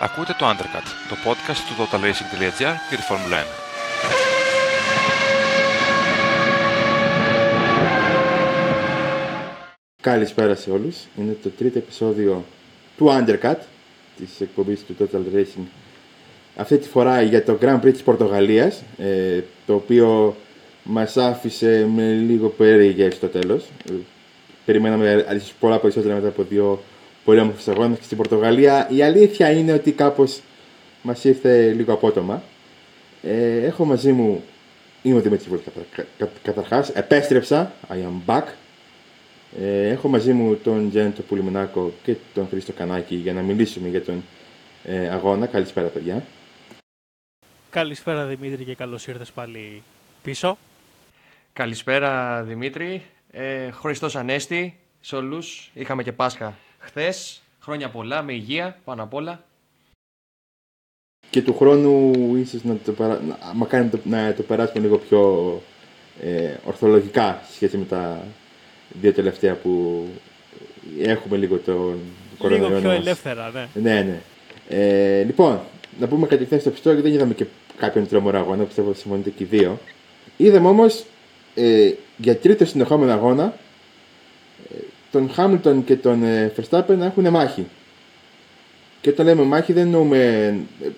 Ακούτε το Undercut, το podcast του totalracing.gr και τη Formula 1. Καλησπέρα σε όλους. Είναι το τρίτο επεισόδιο του Undercut, της εκπομπής του Total Racing. Αυτή τη φορά για το Grand Prix της Πορτογαλίας, ε, το οποίο μας άφησε με λίγο περίεργη στο τέλος. Ε, περιμέναμε αλήθεια πολλά περισσότερα μετά από δύο πολύ όμορφου αγώνε και στην Πορτογαλία. Η αλήθεια είναι ότι κάπως μας ήρθε λίγο απότομα. Ε, έχω μαζί μου. Είμαι ο Δημήτρης Βούλη καταρχάς. Επέστρεψα. I am back. Ε, έχω μαζί μου τον Τζέντο Πουλιμινάκο και τον Χρήστο Κανάκη για να μιλήσουμε για τον ε, αγώνα. Καλησπέρα, παιδιά. Καλησπέρα Δημήτρη και καλώς ήρθες πάλι πίσω. Καλησπέρα Δημήτρη. Ε, Χριστός Ανέστη σε όλους. Είχαμε και Πάσχα χθες. Χρόνια πολλά, με υγεία πάνω απ' όλα. Και του χρόνου ίσως να το, παρα... να, το, να το περάσουμε λίγο πιο ε, ορθολογικά σχέση με τα δύο τελευταία που έχουμε λίγο το κορονοϊό. Λίγο πιο ελεύθερα, ναι. Ναι, ναι. Ε, λοιπόν, να πούμε κατευθείαν στο πιστό, γιατί δεν είδαμε και κάποιον τρομερό αγώνα, πιστεύω ότι συμφωνείτε και οι δύο. Είδαμε όμως ε, για τρίτο συνεχόμενο αγώνα τον Χάμιλτον και τον ε, Verstappen να έχουν μάχη. Και όταν λέμε μάχη δεν εννοούμε ε,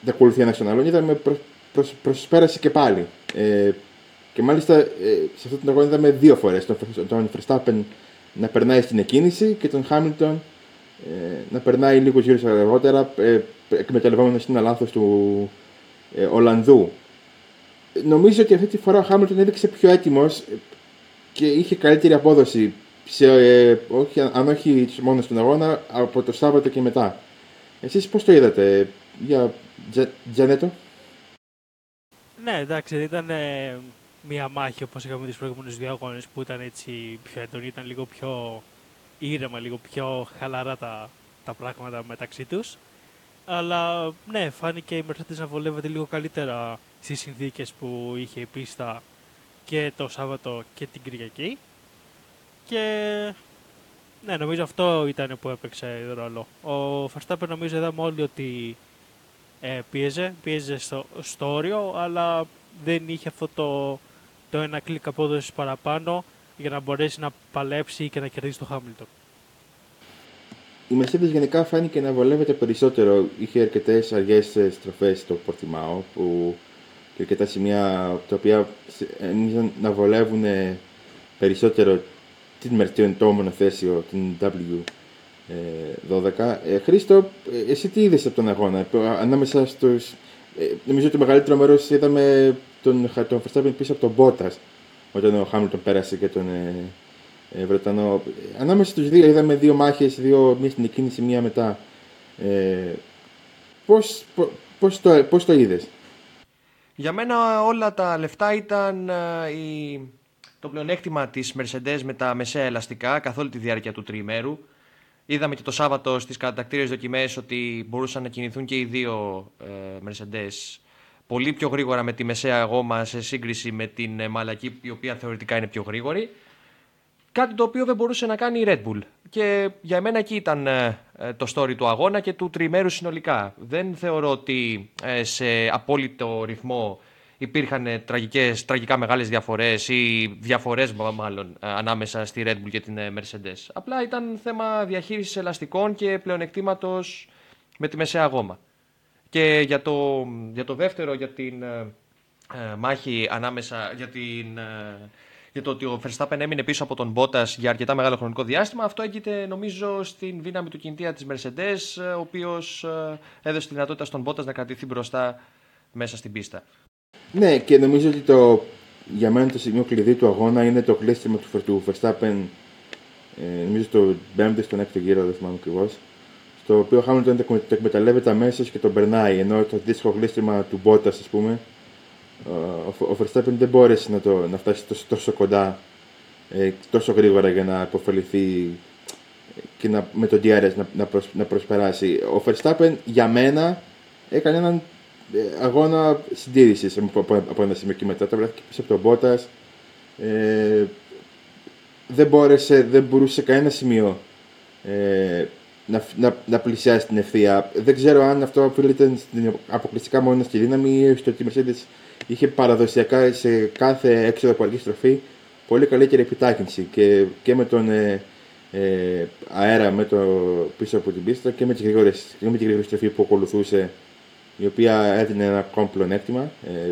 δεν ακολουθεί ένας στον άλλον, είδαμε προς, προς, προσπέραση και πάλι. Ε, και μάλιστα ε, σε αυτό τον αγώνα είδαμε δύο φορές τον, τον Verstappen να περνάει στην εκκίνηση και τον Χάμιλτον ε, να περνάει λίγο γύρω αργότερα, ε, εκμεταλλευόμενος ένα λάθος του ε, Ολλανδού. Νομίζω ότι αυτή τη φορά ο Χάμιλτον έδειξε πιο έτοιμος και είχε καλύτερη απόδοση, σε, ε, όχι, αν όχι μόνος στον αγώνα, από το Σάββατο και μετά. Εσείς πώς το είδατε, για Τζανέτο; Ναι, εντάξει, ήταν ε, μια μάχη όπως είχαμε τις προηγούμενες δύο αγώνες που ήταν έτσι πιο έντονη, ήταν λίγο πιο ήρεμα, λίγο πιο χαλαρά τα, τα πράγματα μεταξύ τους. Αλλά ναι, φάνηκε η Mercedes να βολεύεται λίγο καλύτερα στις συνθήκες που είχε η πίστα και το Σάββατο και την Κυριακή. Και ναι, νομίζω αυτό ήταν που έπαιξε ρόλο. Ο Verstappen νομίζω είδαμε όλοι ότι ε, πίεζε, πίεζε στο, στο όριο, αλλά δεν είχε αυτό το, το ένα κλικ απόδοσης παραπάνω για να μπορέσει να παλέψει και να κερδίσει το Χάμιλτον. Η Mercedes γενικά φάνηκε να βολεύεται περισσότερο. Είχε αρκετές αργές στροφές στο Πορτιμάο που και αρκετά σημεία τα οποία να βολεύουν περισσότερο την μερτιοντόμενο θέσιο, την W12. Ε, Χρήστο, ε, εσύ τι είδες από τον αγώνα, ανάμεσα στους... Ε, νομίζω ότι το μεγαλύτερο μέρος είδαμε τον, τον Verstappen πίσω από τον Bottas, όταν ο Χάμιλτον πέρασε και τον ε, Βρετανό. Ανάμεσα στους δύο είδαμε δύο μάχες, δύο, μία στην εκκίνηση, μία μετά. Ε, πώς, πώς, το, πώς το είδες; Για μένα όλα τα λεφτά ήταν ε, η... το πλεονέκτημα της Mercedes με τα μεσαία ελαστικά καθ' όλη τη διάρκεια του τριημέρου. Είδαμε και το Σάββατο στις κατακτήριες δοκιμές ότι μπορούσαν να κινηθούν και οι δύο ε, Mercedes πολύ πιο γρήγορα με τη μεσαία γόμα σε σύγκριση με την ε, μαλακή η οποία θεωρητικά είναι πιο γρήγορη. Κάτι το οποίο δεν μπορούσε να κάνει η Red Bull. Και για μένα εκεί ήταν ε, ε, το story του αγώνα και του τριμέρου συνολικά. Δεν θεωρώ ότι ε, σε απόλυτο ρυθμό υπήρχαν τραγικές, τραγικά μεγάλες διαφορές ή διαφορές μάλλον ανάμεσα στη Red Bull και την Mercedes. Απλά ήταν θέμα διαχείρισης ελαστικών και πλεονεκτήματος με τη μεσαία γόμα. Και για το, για το δεύτερο, για την μάχη ανάμεσα, για την για το ότι ο Verstappen έμεινε πίσω από τον Bottas για αρκετά μεγάλο χρονικό διάστημα. Αυτό έγινε νομίζω στην δύναμη του κινητήρα της Mercedes, ο οποίος ε, έδωσε τη δυνατότητα στον Bottas να κρατηθεί μπροστά μέσα στην πίστα. Ναι, και νομίζω ότι το, για μένα το σημείο κλειδί του αγώνα είναι το κλείστημα του, του Verstappen. Ε, νομίζω στο 5ο στον 6ο γύρο, δεν θυμάμαι ακριβώς. Στο οποίο ο Χάμιλτον το εκμεταλλεύεται αμέσως και τον περνάει. Ενώ το αντίστοιχο κλείστημα του Bottas, ας πούμε, ο Verstappen δεν μπόρεσε να, το, να φτάσει τόσο, τόσο κοντά ε, τόσο γρήγορα για να αποφεληθεί και να, με τον DRS να, να, να προσπεράσει. Ο Verstappen για μένα έκανε έναν ε, αγώνα συντήρησης από, από, από, ένα σημείο και μετά. Το βρέθηκε πίσω από τον Bottas. Ε, δεν μπόρεσε, δεν μπορούσε σε κανένα σημείο ε, να, να, να πλησιάσει την ευθεία. Δεν ξέρω αν αυτό οφείλεται στην αποκλειστικά μόνο στη δύναμη ή στο ότι η Mercedes είχε παραδοσιακά σε κάθε έξοδο από αργή στροφή πολύ καλύτερη επιτάχυνση και, και με τον ε, ε, αέρα με το πίσω από την πίστα και με, τις γρήγορες, και με τη γρήγορη στροφή που ακολουθούσε η οποία έδινε ένα ακόμα πλεονέκτημα. Ε,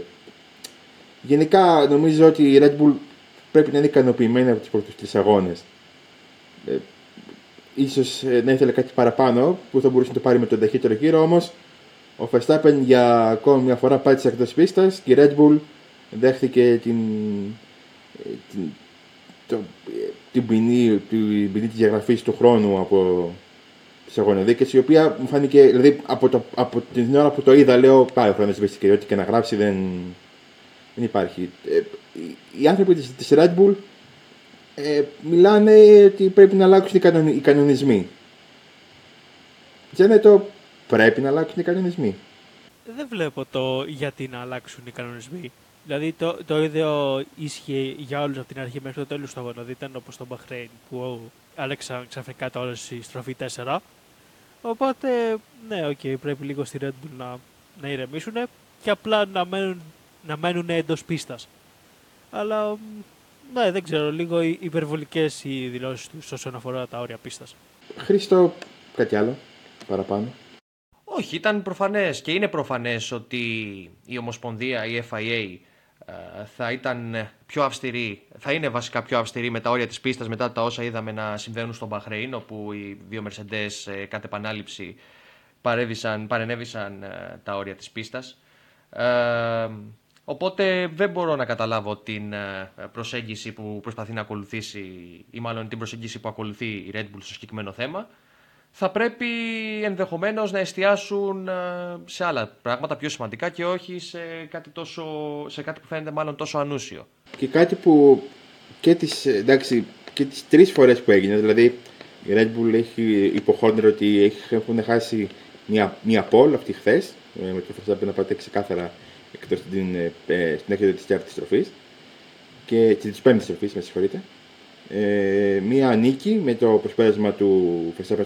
γενικά νομίζω ότι η Red Bull πρέπει να είναι ικανοποιημένη από τους πρώτους τρεις αγώνες. Ε, ίσως ε, να ήθελε κάτι παραπάνω που θα μπορούσε να το πάρει με τον ταχύτερο γύρο όμως ο Verstappen για ακόμη μια φορά πάτησε εκτός πίστας και η Red Bull δέχθηκε την, ε, την, το, την ποινή, την ποινή της διαγραφής του χρόνου από τις αγωνιοδίκες η οποία μου φάνηκε, δηλαδή από, το, από την ώρα που το είδα λέω πάει ο χρόνος και ό,τι και να γράψει δεν, δεν υπάρχει. Ε, οι άνθρωποι της, της Red Bull ε, μιλάνε ότι πρέπει να αλλάξουν οι, κανονισμοί. Δεν το πρέπει να αλλάξουν οι κανονισμοί. Δεν βλέπω το γιατί να αλλάξουν οι κανονισμοί. Δηλαδή το, το ίδιο ίσχυε για όλους από την αρχή μέχρι το τέλος του αγώνα. Δηλαδή ήταν όπως το Μπαχρέιν που άλλαξαν ξαφνικά τα όλα στη στροφή 4. Οπότε, ναι, OK, okay, πρέπει λίγο στη Red Bull να, να ηρεμήσουν και απλά να μένουν, να μένουν εντός πίστας. Αλλά ναι, δεν ξέρω, λίγο υπερβολικές οι δηλώσεις τους όσον αφορά τα όρια πίστας. Χρήστο, κάτι άλλο παραπάνω. Όχι, ήταν προφανές και είναι προφανές ότι η Ομοσπονδία, η FIA, ε, θα ήταν πιο αυστηρή, θα είναι βασικά πιο αυστηρή με τα όρια της πίστας μετά τα όσα είδαμε να συμβαίνουν στον Μπαχρέιν όπου οι δύο Mercedes ε, κατ' επανάληψη παρενέβησαν ε, τα όρια της πίστας. Οπότε δεν μπορώ να καταλάβω την προσέγγιση που προσπαθεί να ακολουθήσει ή μάλλον την προσέγγιση που ακολουθεί η Red Bull στο συγκεκριμένο θέμα θα πρέπει ενδεχομένως να εστιάσουν ε, σε άλλα πράγματα πιο σημαντικά και όχι σε κάτι, τόσο, σε κάτι που φαίνεται μάλλον τόσο ανούσιο. Και κάτι που και τις, εντάξει, και τις τρεις φορές που έγινε, δηλαδή η Red Bull έχει υποχώρνει ότι έχουν χάσει μια, μια πόλ αυτή χθες, ε, με το Verstappen να πάτε ξεκάθαρα εκτός στην, ε, στην έκδοση της τέταρτης τροφής και της πέμπτης τροφής, με συγχωρείτε ε, μία νίκη με το προσπέρασμα του Verstappen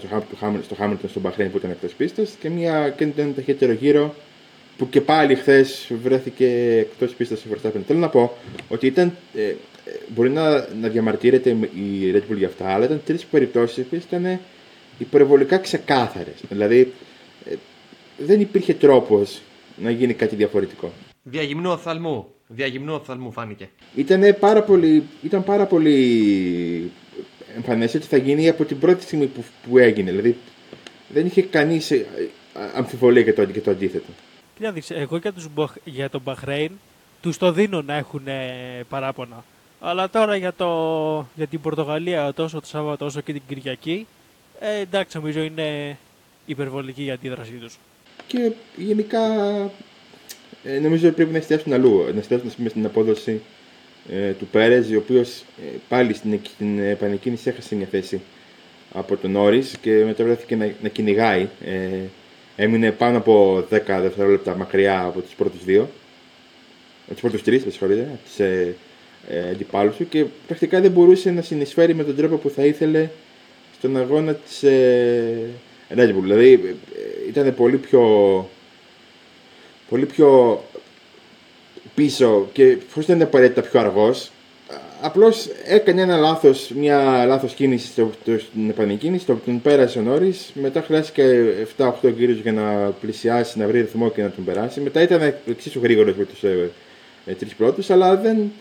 στο Hamilton στο Μπαχρέιν που ήταν εκτός πίστας και, μία, και ένα ταχύτερο γύρο που και πάλι χθες βρέθηκε εκτός πίστας ο Verstappen. Θέλω να πω ότι ήταν, ε, μπορεί να, να διαμαρτύρεται η Red Bull για αυτά, αλλά ήταν τρεις περιπτώσεις που ήταν υπερβολικά ξεκάθαρες. Δηλαδή ε, δεν υπήρχε τρόπος να γίνει κάτι διαφορετικό. Διαγυμνού οφθαλμού. Διαγυμνού οφθαλμού φάνηκε. Ήταν πάρα πολύ, ήταν πάρα πολύ εμφανές ότι θα γίνει από την πρώτη στιγμή που, που έγινε. Δηλαδή δεν είχε κανείς ε, αμφιβολία για το, για το αντίθετο. Κοίταξε, εγώ για, τους, για τον Μπαχρέιν τους το δίνω να έχουν παράπονα. Αλλά τώρα για, το, για την Πορτογαλία τόσο το Σάββατο όσο και την Κυριακή ε, εντάξει νομίζω είναι υπερβολική η αντίδρασή τους. Και γενικά ε, νομίζω ότι πρέπει να εστιάσουν αλλού. Να εστιάσουν πούμε, στην απόδοση ε, του Πέρε, ο οποίος ε, πάλι στην, στην επανεκκίνηση έχασε μια θέση από τον Νόρι και μετά βρέθηκε να, να κυνηγάει. Ε, έμεινε πάνω από 10 δευτερόλεπτα μακριά από τους πρώτους δύο. Από τους πρώτους τρεις, με συγχωρείτε, από τους ε, ε, αντιπάλους του και πρακτικά δεν μπορούσε να συνεισφέρει με τον τρόπο που θα ήθελε στον αγώνα της ε, Red Bull. Δηλαδή ε, ήταν πολύ πιο πολύ πιο πίσω και χωρίς να είναι απαραίτητα πιο αργός απλώς έκανε ένα λάθος, μια λάθος κίνηση στο, στην επανεκκίνηση, το τον πέρασε ο Νόρις, μετά χρειάστηκε 7-8 γύρους για να πλησιάσει, να βρει ρυθμό και να τον περάσει. Μετά ήταν εξίσου γρήγορος με τους ε, ε, τρεις πρώτους, αλλά δεν,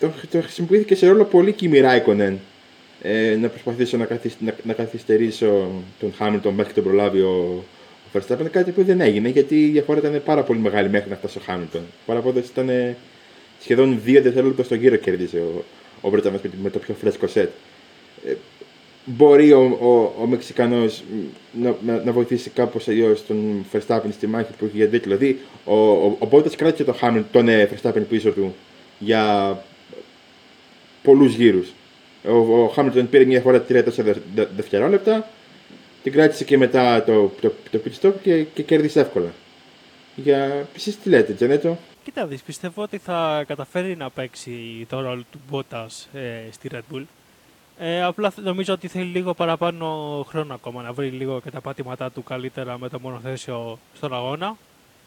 το, το χρησιμοποιήθηκε σε ρόλο πολύ Κιμιράικονεν ε, να προσπαθήσω να, να, να καθυστερήσω τον Χάμιλτον μέχρι τον προλάβει ο, ο Verstappen κάτι που δεν έγινε γιατί η διαφορά ήταν πάρα πολύ μεγάλη μέχρι να φτάσει ο Χάμιλτον. Παραπόδοση ήταν σχεδόν δύο δευτερόλεπτα στο γύρο κέρδισε ο, ο Βρετανό με το πιο φρέσκο σετ. Ε, μπορεί ο, ο, ο Μεξικανός να, να, να, βοηθήσει κάπως αλλιώς τον Verstappen στη μάχη που έχει για δίκιο. Δηλαδή, ο, ο, ο Μπότα κράτησε τον, Hamilton, τον ε, Verstappen πίσω του για πολλούς γύρους. Ο, ο Χάμιλτον πήρε μια φορά 3-4 δευτερόλεπτα την κράτησε και μετά το, το, το pit stop και, και κέρδισε εύκολα. Για εσείς τι λέτε, Τζανέτο; Κοίτα δεις, πιστεύω ότι θα καταφέρει να παίξει το ρόλο του Bottas ε, στη Red Bull. Ε, απλά νομίζω ότι θέλει λίγο παραπάνω χρόνο ακόμα να βρει λίγο και τα πάτηματά του καλύτερα με το μονοθέσιο στον αγώνα.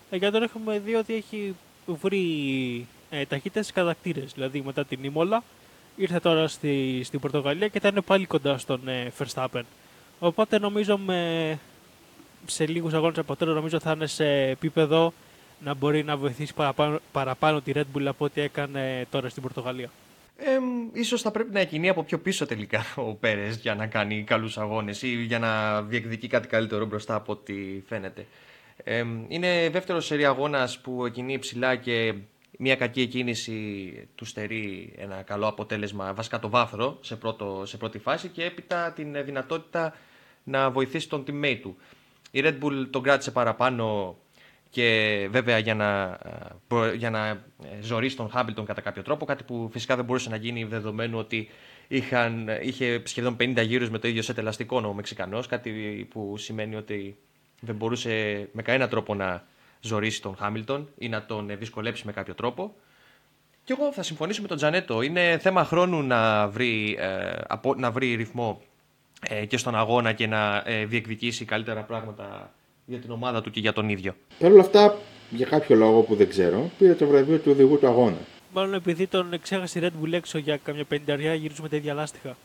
Ε, για τον έχουμε δει ότι έχει βρει ε, ταχύτητες κατακτήρες. Δηλαδή μετά την Ήμολα ήρθε τώρα στη, στην Πορτογαλία και ήταν πάλι κοντά στον ε, Verstappen. Οπότε νομίζω με, σε λίγους αγώνες από τώρα νομίζω θα είναι σε επίπεδο να μπορεί να βοηθήσει παραπάνω, παραπάνω τη Red Bull από ό,τι έκανε τώρα στην Πορτογαλία. Ε, ίσως θα πρέπει να εκκινεί από πιο πίσω τελικά ο Πέρες για να κάνει καλούς αγώνες ή για να διεκδικεί κάτι καλύτερο μπροστά από ό,τι φαίνεται. Ε, είναι δεύτερος σερή αγώνας που εκκινεί ψηλά και μια κακή κίνηση του στερεί ένα καλό αποτέλεσμα, βασικά το βάθρο σε, πρώτο, σε πρώτη φάση και έπειτα την δυνατότητα να βοηθήσει τον teammate του. Η Red Bull τον κράτησε παραπάνω και βέβαια για να, για να ε, ζωρίσει τον Χάμπιλτον κατά κάποιο τρόπο, κάτι που φυσικά δεν μπορούσε να γίνει δεδομένου ότι είχαν, είχε σχεδόν 50 γύρους με το ίδιο σετ ελαστικό ο Μεξικανός, κάτι που σημαίνει ότι δεν μπορούσε με κανένα τρόπο να ζωρίσει τον Χάμιλτον ή να τον δυσκολέψει με κάποιο τρόπο. Και εγώ θα συμφωνήσω με τον Τζανέτο. Είναι θέμα χρόνου να βρει, ε, να βρει ρυθμό ε, και στον αγώνα και να ε, διεκδικήσει καλύτερα πράγματα για την ομάδα του και για τον ίδιο. Παρ' όλα αυτά, για κάποιο λόγο που δεν ξέρω, πήρε το βραβείο του οδηγού του αγώνα. Μάλλον επειδή τον ξέχασε η Red Bull έξω για καμιά πενταριά γυρίζουμε με τα ίδια λάστιχα.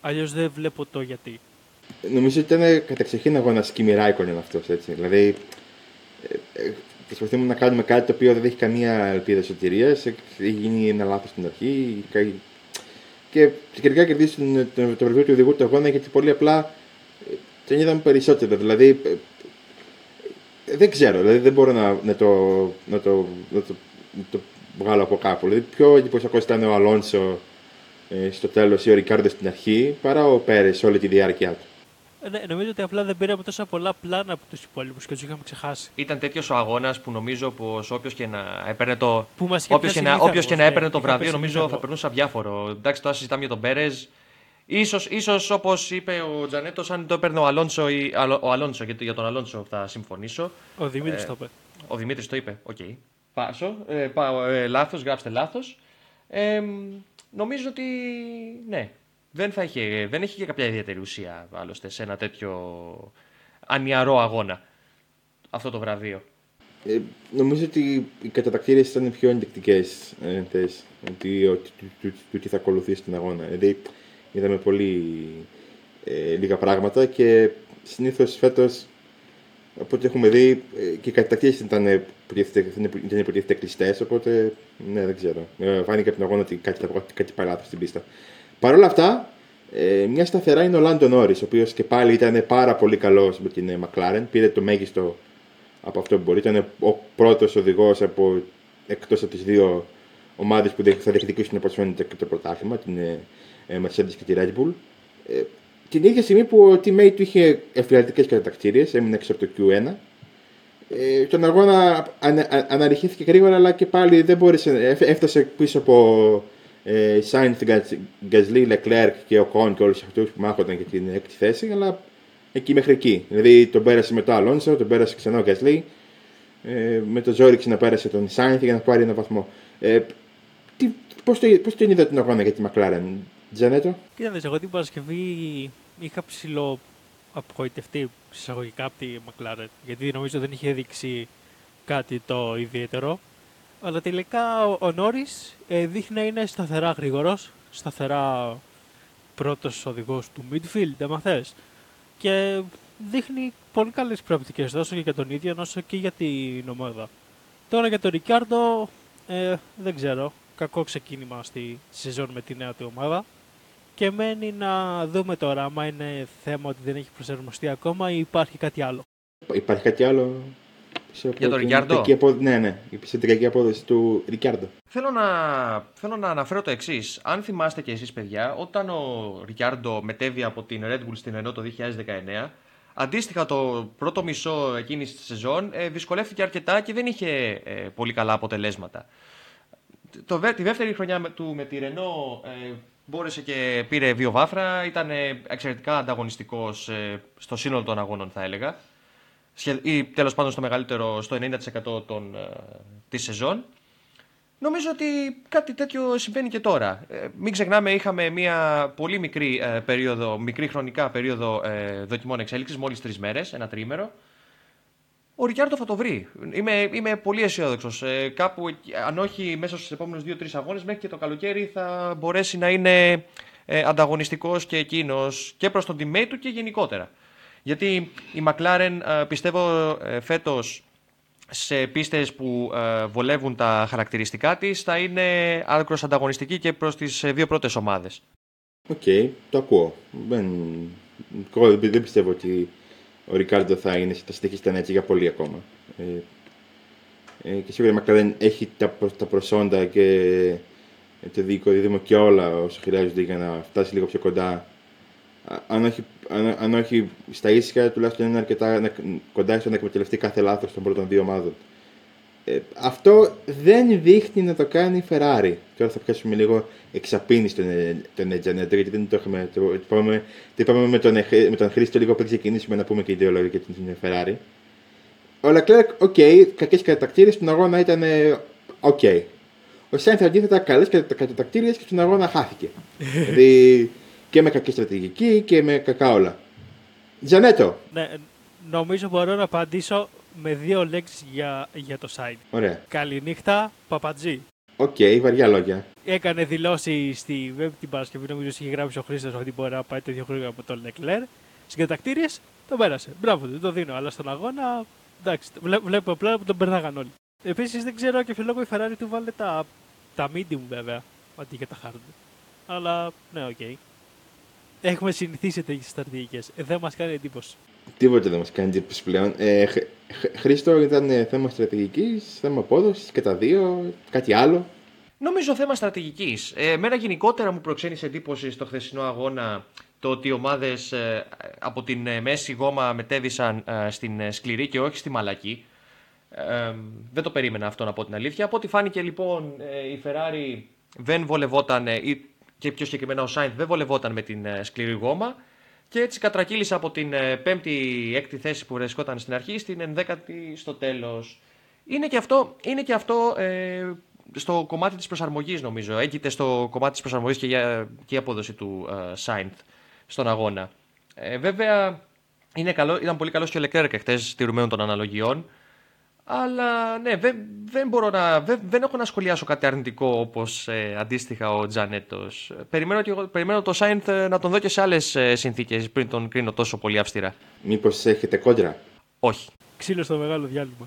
Αλλιώς δεν βλέπω το γιατί. Νομίζω ότι ήταν κατεξοχήν αγώνας Κίμι Ράικονεν αυτός έτσι. Δηλαδή, ε, ε, προσπαθούμε να κάνουμε κάτι το οποίο δεν έχει καμία ελπίδα σωτηρίας. Έχει γίνει ένα λάθος στην αρχή. Και τελικά κερδίσει το, το, το βραβείο του οδηγού του αγώνα γιατί πολύ απλά ε, τον είδαμε περισσότερο. Δηλαδή, δεν ξέρω, δηλαδή δεν μπορώ να, να, το, να, το, να, το, να το βγάλω από κάπου. Δηλαδή, πιο εντυπωσιακός ήταν ο Αλόνσο ε, στο τέλος ή ο Ρικιάρντο στην αρχή παρά ο Πέρες όλη τη διάρκεια του. Ε, ναι, νομίζω ότι απλά δεν πήραμε τόσα πολλά πλάνα από τους υπόλοιπους και τους είχαμε ξεχάσει. Ήταν τέτοιος ο αγώνας που νομίζω πως όποιος και να έπαιρνε το, όποιος και να, όποιος και να έπαιρνε το βραβείο, νομίζω θα περνούσε αδιάφορο. Εντάξει, τώρα συζητάμε για τον Πέρες. Ίσως, ίσως όπως είπε ο Τζανέτος, αν το έπαιρνε ο Αλόνσο, ή, ο Αλόνσο γιατί για τον Αλόνσο θα συμφωνήσω. Ο Δημήτρης ε, το είπε. Ο Δημήτρης το είπε, OK. Okay. Πάσο, ε, πάω, ε, λάθος, γράψτε λάθος. Ε, νομίζω ότι ναι, δεν, θα είχε, δεν έχει και κάποια ιδιαίτερη ουσία άλλωστε σε ένα τέτοιο ανιαρό αγώνα αυτό το βραβείο. Ε, νομίζω ότι οι κατατακτήρες ήταν πιο ενδεικτικές ε, ότι, ότι, ότι, θα ακολουθήσει την αγώνα. Δηλαδή, είδαμε πολύ ε, λίγα πράγματα και συνήθως φέτος από ό,τι έχουμε δει ε, και οι κατακτήσει ήταν, ήταν υποτίθεται κλειστές. Οπότε ναι, δεν ξέρω. Ε, φάνηκε από την αγώνα ότι κάτι, κάτι πάει λάθο στην πίστα. Παρ' όλα αυτά, ε, μια σταθερά είναι ο Λάντο Νόρις, ο οποίος και πάλι ήταν πάρα πολύ καλός με την McLaren. Πήρε το μέγιστο από αυτό που μπορεί. Ήταν ο πρώτος οδηγός από εκτός από τις δύο ομάδες που θα διεκδικήσουν όπως φαίνεται και το πρωτάθλημα, την ε, Mercedes και τη Red Bull. Ε, την ίδια στιγμή που ο teammate του είχε εφηλατικέ κατακτήριε, έμεινε έξω από το Q1. Ε, τον αγώνα αναρριχήθηκε γρήγορα, αλλά και πάλι δεν μπόρεσε, έφτασε πίσω από ε, Sainz, Gasly, Leclerc και ο Κον και όλους αυτούς που μάχονταν για την έκτη θέση, αλλά εκεί μέχρι εκεί. Δηλαδή τον πέρασε μετά ο Alonso, τον πέρασε ξανά ο Gasly, ε, με το ζόρι ξαναπέρασε τον Sainz για να πάρει ένα βαθμό. Ε, Πώς το, πώς το είδα την αγώνα για τη McLaren, Τζανέτο; Κοίτατε, εγώ την Παρασκευή είχα ψηλό απογοητευτεί συσσαγωγικά από τη McLaren, γιατί νομίζω δεν είχε δείξει κάτι το ιδιαίτερο. Αλλά τελικά ο, ο Νόρις ε, δείχνει να είναι σταθερά γρήγορος, σταθερά πρώτος οδηγός του midfield, άμα θε. Και δείχνει πολύ καλές προοπτικές τόσο και για τον ίδιο όσο και για την ομάδα. Τώρα για τον Ρικάρντο ε, δεν ξέρω κακό ξεκίνημα στη σεζόν με τη νέα του ομάδα. Και μένει να δούμε τώρα άμα είναι θέμα ότι δεν έχει προσαρμοστεί ακόμα ή υπάρχει κάτι άλλο. Υπάρχει κάτι άλλο; Για τον Ρικιάρντο; Ναι, ναι, η πιστοτική απόδοση του Ρικιάρντο. Θέλω να, θέλω να αναφέρω το εξής. Αν θυμάστε και εσείς, παιδιά, όταν ο Ρικιάρντο μετέβη από την Red Bull στην Renault το 2019, αντίστοιχα το πρώτο μισό εκείνης της σεζόν ε, δυσκολεύτηκε αρκετά και δεν είχε ε, πολύ καλά αποτελέσματα το, τη δεύτερη χρονιά του με τη Ρενό ε, μπόρεσε και πήρε δύο βάφρα. Ήταν εξαιρετικά ανταγωνιστικός ε, στο σύνολο των αγώνων, θα έλεγα. Ή τέλος πάντων στο μεγαλύτερο, στο 90% των, ε, της σεζόν. Νομίζω ότι κάτι τέτοιο συμβαίνει και τώρα. Ε, μην ξεχνάμε, είχαμε μια πολύ μικρή, ε, περίοδο, μικρή χρονικά περίοδο ε, δοκιμών εξέλιξης, μόλις τρεις μέρες, ένα τρίμερο. Ο Ρικιάρντο θα το βρει. Είμαι, είμαι πολύ αισιόδοξος. Ε, κάπου, αν όχι μέσα στους επόμενους δύο-τρεις αγώνες, μέχρι και το καλοκαίρι θα μπορέσει να είναι ε, ανταγωνιστικός και εκείνος και προς τον teammate του και γενικότερα. Γιατί η McLaren ε, πιστεύω ε, φέτος σε πίστες που ε, βολεύουν τα χαρακτηριστικά της θα είναι άκρως ανταγωνιστική και προς τις ε, δύο πρώτες ομάδες. Οκ, το ακούω. Δεν, εγώ δεν πιστεύω ότι ο Ρικάρντο θα, είναι, θα συνεχίσει να έτσι για πολύ ακόμα. Ε, ε, και σίγουρα η Μακλαρέν έχει τα, προ- τα προσόντα και ε, το δικό δίδυμο και όλα όσο χρειάζονται για να φτάσει λίγο πιο κοντά. Α- Αν όχι, αν, αν όχι στα ίσια, τουλάχιστον είναι αρκετά να- κοντά στο να εκμεταλλευτεί κάθε λάθος των πρώτων δύο ομάδων. Ε, αυτό δεν δείχνει να το κάνει η Ferrari. Τώρα θα πιάσουμε λίγο εξαπίνη στον, ε, τον Ετζανέτο, γιατί δεν το είχαμε. Το, το, είπαμε, το είπαμε με, τον, Εχ- με τον Χρήστο λίγο πριν ξεκινήσουμε να πούμε και δύο λόγια για την Ferrari. Ο Leclerc, OK, κακές κατατακτήριες στον αγώνα ήταν ε, οκ. Ο Σάινθ αντίθετα καλές κατατακτήριες και στον αγώνα χάθηκε. δηλαδή και με κακή στρατηγική και με κακά όλα. Τζανέτο, Ναι, νομίζω μπορώ να απαντήσω με δύο λέξεις για, για το Σάινθ. ωραία. Καληνύχτα, παπατζή. Οκ, βαριά λόγια. Έκανε δηλώσεις στη web την Παρασκευή, νομίζω ότι είχε γράψει ο Χρήστος ότι μπορεί να πάει τέτοιο χρόνο από τον Leclerc. Στις κατατακτήριες τον πέρασε. Μπράβο, δεν το δίνω. Αλλά στον αγώνα, εντάξει, βλέ- βλέπω απλά που τον περνάγαν όλοι. Επίσης δεν ξέρω και λόγο η Ferrari του 'βαλε τα, τα medium βέβαια, αντί για τα hard. Αλλά ναι, οκ. Έχουμε συνηθίσει τέτοιες στρατηγικές. Ε, δεν μας κάνει εντύπωση. Τίποτα δεν μας κάνει εντύπωση πλέον. Ε, Χ- Χ- Χρήστο, ήταν ε, θέμα στρατηγικής, θέμα απόδοσης και τα δύο, κάτι άλλο. Νομίζω θέμα στρατηγικής. Ε, εμένα γενικότερα μου προξένησε εντύπωση στο χθεσινό αγώνα το ότι οι ομάδες από την ε, μέση γόμα μετέβησαν ε, στην ε, σκληρή και όχι στη μαλακή. Ε, δεν το περίμενα αυτό να πω την αλήθεια. Από ό,τι φάνηκε λοιπόν ε, η Ferrari δεν βολευόταν ε, ή και πιο συγκεκριμένα ο Σάινθ δεν βολευόταν με την ε, σκληρή γόμα και έτσι κατρακύλησε από την ε, πέμπτη έκτη θέση που βρισκόταν στην αρχή στην ενδέκατη στο τέλος. Είναι και αυτό, είναι και αυτό ε, στο κομμάτι της προσαρμογής νομίζω. Έγκυται στο κομμάτι της προσαρμογής και, για, και η απόδοση του ε, Σάινθ στον αγώνα. Ε, βέβαια είναι καλό, ήταν πολύ καλός και ο Leclerc χτες τηρουμένων των αναλογιών. Αλλά ναι, δεν, δεν μπορώ να. Δεν, δεν έχω να σχολιάσω κάτι αρνητικό όπως ε, αντίστοιχα ο Τζανέτος. Περιμένω, και εγώ- περιμένω το Σάινθ ε, να τον δω και σε άλλες συνθήκες πριν τον κρίνω τόσο πολύ αυστηρά. Μήπως έχετε κόντρα; Όχι. Ξύλο στο μεγάλο διάλειμμα.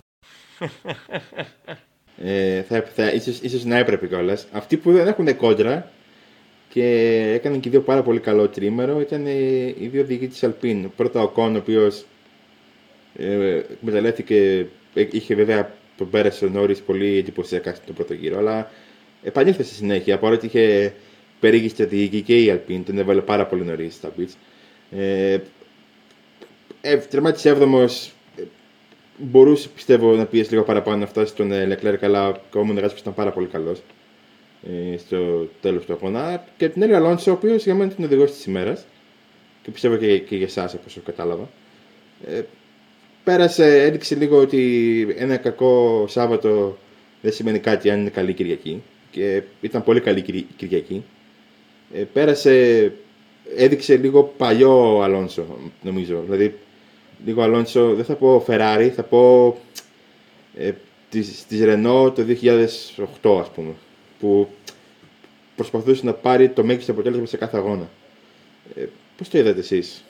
Ε, θα, θα, ίσως, ίσως να έπρεπε κιόλας. Αυτοί που δεν έχουν κόντρα και έκαναν και δύο πάρα πολύ καλό τρίμερο ήταν ε, οι δύο οδηγοί τη Αλπίν. Πρώτα ο Κον, ο οποίος ε, εκμεταλλεύτηκε, ε, είχε βέβαια τον πέρασε ο Νόρις πολύ εντυπωσιακά στον πρώτο γύρο, αλλά επανήλθε στη συνέχεια. Παρότι είχε περίγει στρατηγική και η Αλπίν, τον έβαλε πάρα πολύ νωρίς στα πιτς. Ε, ε, τερμάτισε 7ο μπορούσε πιστεύω να πιέσει λίγο παραπάνω να φτάσει στον ε, Leclerc, αλλά ο Μονεγάς ήταν πάρα πολύ καλός ε, στο τέλος του αγώνα. Και την άλλη ο Αλόνσο, ο οποίος για μένα ήταν ο οδηγός της ημέρας και πιστεύω και, και για εσάς, όπως κατάλαβα. Ε, πέρασε, έδειξε λίγο ότι ένα κακό Σάββατο δεν σημαίνει κάτι αν είναι καλή Κυριακή. Και ήταν πολύ καλή Κυρι- Κυριακή. Ε, πέρασε, έδειξε λίγο παλιό Αλόνσο, νομίζω. Δηλαδή, λίγο Αλόνσο, δεν θα πω Ferrari, θα πω ε, της, της Renault το 2008 ας πούμε, που προσπαθούσε να πάρει το μέγιστο αποτέλεσμα σε κάθε αγώνα. Ε, πώς το είδατε εσείς,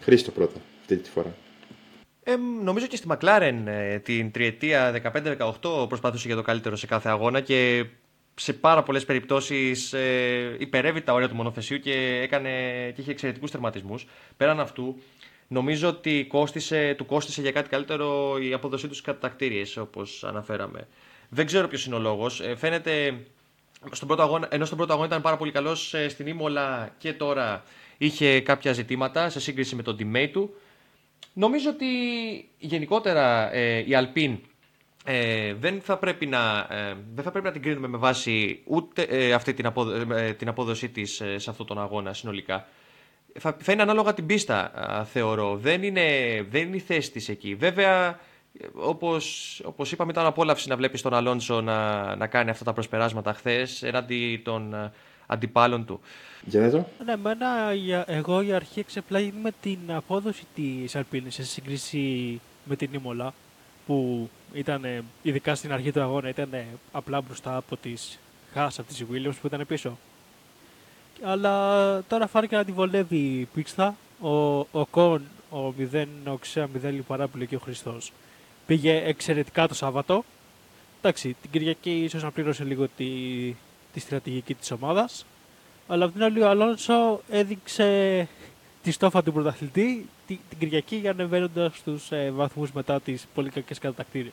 Χρήστο πρώτα, αυτή τη φορά; Ε, νομίζω και στη McLaren ε, την τριετία 15-18 προσπαθούσε για το καλύτερο σε κάθε αγώνα και σε πάρα πολλές περιπτώσεις ε, υπερεύει τα όρια του μονοθεσίου και, έκανε, και είχε εξαιρετικούς τερματισμούς. Πέραν αυτού, νομίζω ότι κόστισε, του κόστισε για κάτι καλύτερο η απόδοσή τους στις κατακτήριες, όπως αναφέραμε. Δεν ξέρω ποιος είναι ο λόγος. Ε, φαίνεται, στον πρώτο αγώνα, ενώ στον πρώτο αγώνα ήταν πάρα πολύ καλός ε, στην Ήμολα και τώρα είχε κάποια ζητήματα σε σύγκριση με τον teammate του. Νομίζω ότι γενικότερα ε, η Alpine ε, δεν, θα πρέπει να, ε, δεν θα πρέπει να την κρίνουμε με βάση ούτε ε, αυτή την, απόδο- ε, την απόδοσή της ε, σε αυτόν τον αγώνα συνολικά. Θα, θα είναι ανάλογα την πίστα, α, θεωρώ. Δεν είναι, δεν είναι η θέση της εκεί. Βέβαια, όπως, όπως είπαμε ήταν απόλαυση να βλέπεις τον Αλόνσο να, να κάνει αυτά τα προσπεράσματα χθες εναντί των ε, αντιπάλων του. Γενέζο. Ναι, εμένα, για- εγώ για αρχή εξεπλάγει με την απόδοση της Αλπίνης σε σύγκριση με την Ήμολα που ήταν, ε, ειδικά στην αρχή του αγώνα, ήταν ε, απλά μπροστά από τις Haas, από τις Williams που ήταν πίσω. Αλλά τώρα φάνηκε να τη βολεύει η πίστα. Ο, ο Κον, ο 0, ο Ξέα 0 λιπαρά που λέει και ο Χριστός, πήγε εξαιρετικά το Σάββατο. Εντάξει, την Κυριακή ίσως να πλήρωσε λίγο τη, τη στρατηγική της ομάδας. Αλλά απ' την άλλη ο Αλόνσο έδειξε τη στόφα του πρωταθλητή τη- την Κυριακή ανεβαίνοντας του ε, βαθμούς μετά τις πολύ κακές κατακτήρε.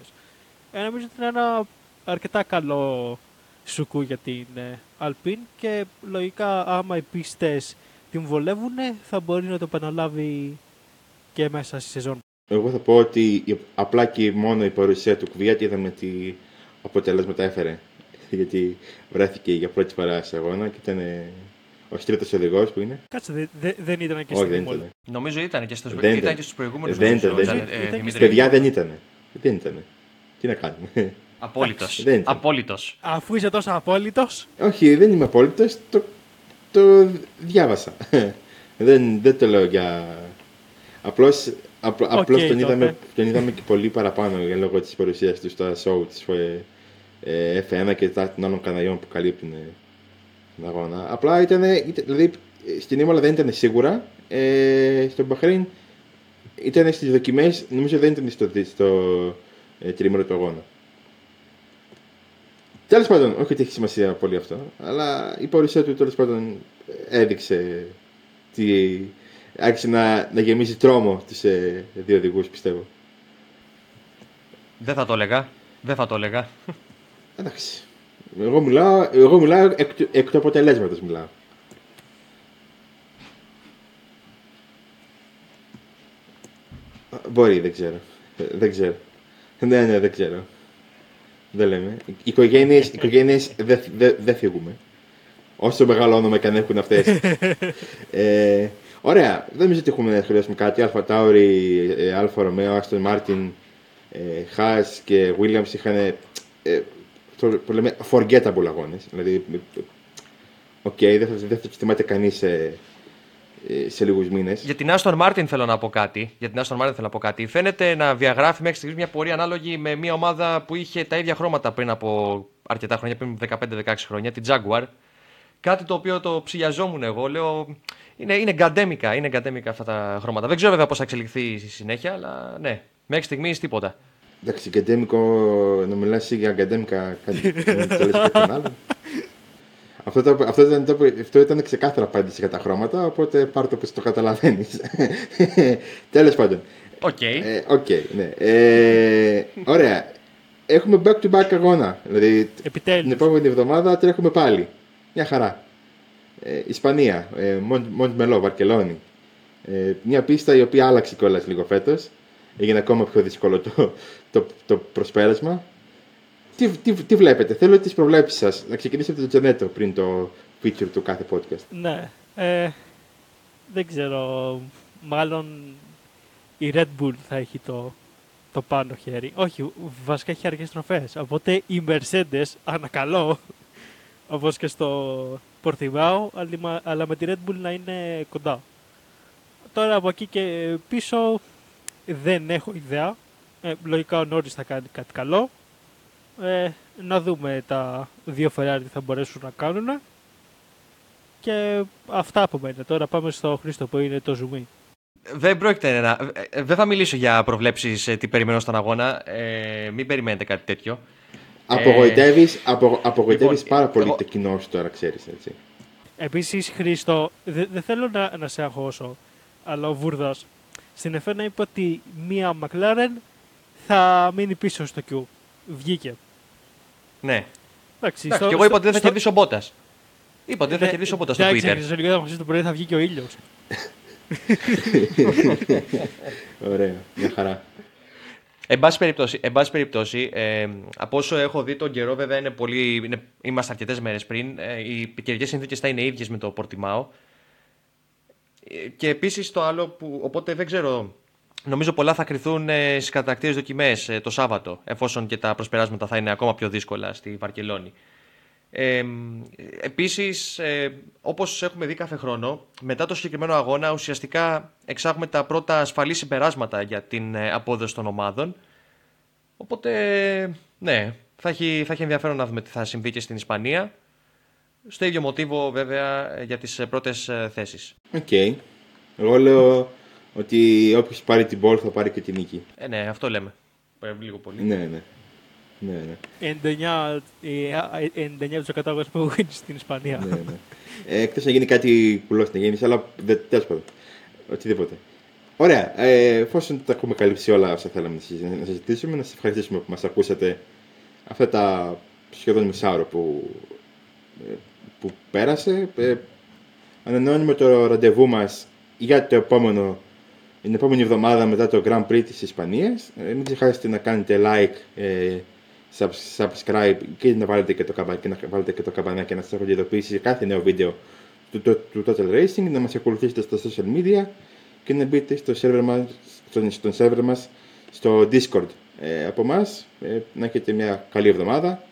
Ε, νομίζω ότι είναι ένα αρκετά καλό σουκού για την ε, Alpine και λογικά άμα οι πίστες την βολεύουν θα μπορεί να το επαναλάβει και μέσα στη σεζόν. Εγώ θα πω ότι η- απλά και μόνο η παρουσία του Κβιάτ είδαμε τι αποτελέσματα έφερε. Γιατί βρέθηκε για πρώτη φορά σε αγώνα και ήταν ε, ο τρίτος οδηγός που είναι. Κάτσε, δε- δε- δεν ήταν και Όχι, στην δεν Imola. ήταν. Νομίζω ήταν και στους, Δεν ήταν ήταν. και στους προηγούμενους Δεν νομίζω, ήταν, δεν ήταν, ήταν. ε, Ήταν και Δημήτρη. Παιδιά δεν ήταν. Δεν ήταν. Τι να κάνουμε. Απόλυτος. Δεν ήταν. Απόλυτος. Αφού είσαι τόσο απόλυτος, Όχι, δεν είμαι απόλυτος. Το, το διάβασα. δεν, δεν το λέω για. Απλώς απλ, Οκ, απλώς τον, τότε. είδαμε, τον είδαμε και πολύ παραπάνω για λόγω της παρουσίας του στα show της ε, F1 και τα- των άλλων καναλιών που καλύπτουν ε, τον αγώνα. Απλά ήταν. ήταν- Δηλαδή στην Ίμολα δεν ήταν σίγουρα. Ε, στο Μπαχρέιν ήταν στις δοκιμές, νομίζω δεν ήταν στο, στο ε, τρίμηνο του αγώνα. Τέλος πάντων, όχι ότι έχει σημασία πολύ αυτό, αλλά η παρουσία του τέλος πάντων έδειξε τι. άρχισε να, να γεμίζει τρόμο του ε, δύο οδηγούς, πιστεύω. Δεν θα το έλεγα. Δεν θα το έλεγα. Εντάξει. Εγώ μιλάω, εγώ μιλάω εκ, του- εκ του αποτελέσματος μιλάω. Α, Μπορεί, δεν ξέρω. Ε, Δεν ξέρω. Ναι, ναι, δεν ξέρω. Δεν λέμε. Οι οικογένειες, οι οικογένειες δεν δεν- δεν φύγουμε. Όσο μεγαλώνουμε και αν έχουν αυτές. ε, ωραία. Δεν νομίζω ότι έχουμε να σχολιάσουμε κάτι. AlphaTauri, ε, Alfa Romeo, Aston Martin, ε, Haas και Williams είχαν ε, το που λέμε forgettable αγώνες. Δηλαδή, ε, οκ, δεν θα, δεν θα τους θυμάται κανείς σε, ε, σε λίγους μήνες. Για την Aston Martin θέλω να πω κάτι. Για την Aston Martin θέλω να πω κάτι. Φαίνεται να διαγράφει μέχρι στιγμής μια πορεία ανάλογη με μια ομάδα που είχε τα ίδια χρώματα πριν από αρκετά χρόνια, πριν 15-16 χρόνια, την Jaguar. Κάτι το οποίο το ψηλιαζόμουν εγώ. Λέω, είναι, είναι γκαντέμικα, είναι γκαντέμικα αυτά τα χρώματα. Δεν ξέρω βέβαια πώς θα εξελιχθεί στη συνέχεια, αλλά ναι. Μέχρι στιγμής τίποτα. Εντάξει, ακαδέμικο, να μιλάς εσύ για ακαδέμικα, κάτι να το λες κάποιον άλλον. Αυτό, το, αυτό, ήταν, το, αυτό ήταν ξεκάθαρα απάντηση για τα χρώματα, οπότε πάρ' το όπως το καταλαβαίνεις. Τέλος πάντων. Οκ. Ε, Οκ, ναι. Ε, ωραία. Έχουμε back-to-back αγώνα. Δηλαδή, την επιτέλους. επόμενη εβδομάδα τρέχουμε πάλι. Μια χαρά. Ε, Ισπανία, ε, Μοντ Μελό, Βαρκελόνη. Ε, μια πίστα η οποία άλλαξε κιόλας λίγο φέτος. Έγινε ακόμα πιο δύσκολο το, το, το προσπέρασμα. Τι, τι, τι βλέπετε, θέλω τις προβλέψεις σας. Να ξεκινήσουμε από τον Τζανέτο πριν το feature του κάθε podcast. Ναι. Ε, δεν ξέρω. Μάλλον η Red Bull θα έχει το, το πάνω χέρι. Όχι, βασικά έχει αργές τροφές. Οπότε η Mercedes, ανακαλώ, όπως και στο Πορτιμάο, αλλά- αλλά με τη Red Bull να είναι κοντά. Τώρα από εκεί και πίσω δεν έχω ιδέα. Ε, λογικά ο Νόρις θα κάνει κάτι καλό. Ε, να δούμε τα δύο Ferrari τι θα μπορέσουν να κάνουν. Και αυτά από μένα. Τώρα πάμε στο Χρήστο που είναι το ζουμί. Δεν πρόκειται να. ε, Δεν θα μιλήσω για προβλέψεις τι περιμένω στον αγώνα. Ε, μην περιμένετε κάτι τέτοιο. Απογοητεύει απο, απογοητεύεις λοιπόν, πάρα πολύ εγώ- το κοινό σου τώρα, ξέρεις έτσι. Επίσης, Χρήστο, δεν δεν θέλω να, να σε αγχώσω, αλλά ο Βούρδας στην F1 είπε ότι μία McLaren θα μείνει πίσω στο Q. Βγήκε. Ναι. Εντάξει, Εντάξει, και εγώ είπα ότι δεν θα κερδίσει ο Μπότας. Είπα ότι δεν θα Ναι, κερδίσει ο Μπότας στο εντάξει, Twitter. Σε λίγο θα το πρωί θα βγει και ο ήλιος. Ωραία, μια χαρά. Εν πάση περιπτώσει, εν πάση περιπτώσει ε, από όσο έχω δει τον καιρό, βέβαια είναι πολύ, είναι, είμαστε αρκετές μέρες πριν. Ε, οι καιρικές συνθήκες θα είναι ίδιες με το Πορτιμάο. Ε, και επίσης το άλλο που. Οπότε δεν ξέρω. Νομίζω πολλά θα κρυθούν ε, στις κατακτήρες δοκιμές ε, το Σάββατο, εφόσον και τα προσπεράσματα θα είναι ακόμα πιο δύσκολα στη Βαρκελόνη. Ε, επίσης, ε, όπως έχουμε δει κάθε χρόνο, μετά το συγκεκριμένο αγώνα ουσιαστικά εξάγουμε τα πρώτα ασφαλή συμπεράσματα για την ε, απόδοση των ομάδων. Οπότε, ναι, θα έχει, θα έχει ενδιαφέρον να δούμε τι θα συμβεί και στην Ισπανία. Στο ίδιο μοτίβο βέβαια για τις ε, πρώτες ε, θέσεις. Οκ. Εγώ λέω ότι όποιος πάρει την pole θα πάρει και την νίκη. Ε, ναι, αυτό λέμε. Ε, λίγο πολύ. Ναι, ναι. Ναι, ναι. 99%, ε, 99% αγωνισμού που στην Ισπανία. ναι, ναι. Ε, Εκτός να γίνει κάτι τρελό στην εκκίνηση, αλλά τέλος πάντων. Οτιδήποτε. Ωραία. Ε, εφόσον τα έχουμε καλύψει όλα όσα θέλαμε να συζη- να συζητήσουμε, να σας ευχαριστήσουμε που μας ακούσατε αυτά τα σχεδόν μισάωρο που, ε, που πέρασε. Ε, ανανεώνουμε το ραντεβού μας για το επόμενο, την επόμενη εβδομάδα μετά το Grand Prix της Ισπανίας. Ε, μην ξεχάσετε να κάνετε like, ε, subs- subscribe και να βάλετε και το, καμπα, και να βάλετε και το καμπανάκι να σας έρχονται ειδοποιήσεις για κάθε νέο βίντεο του, του, του Total Racing, να μας ακολουθήσετε στα social media και να μπείτε στο server μας, στον, στον server μας στο Discord. Ε, από εμάς, ε, να έχετε μια καλή εβδομάδα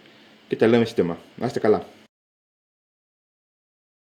και τα λέμε σύντομα. Να είστε καλά.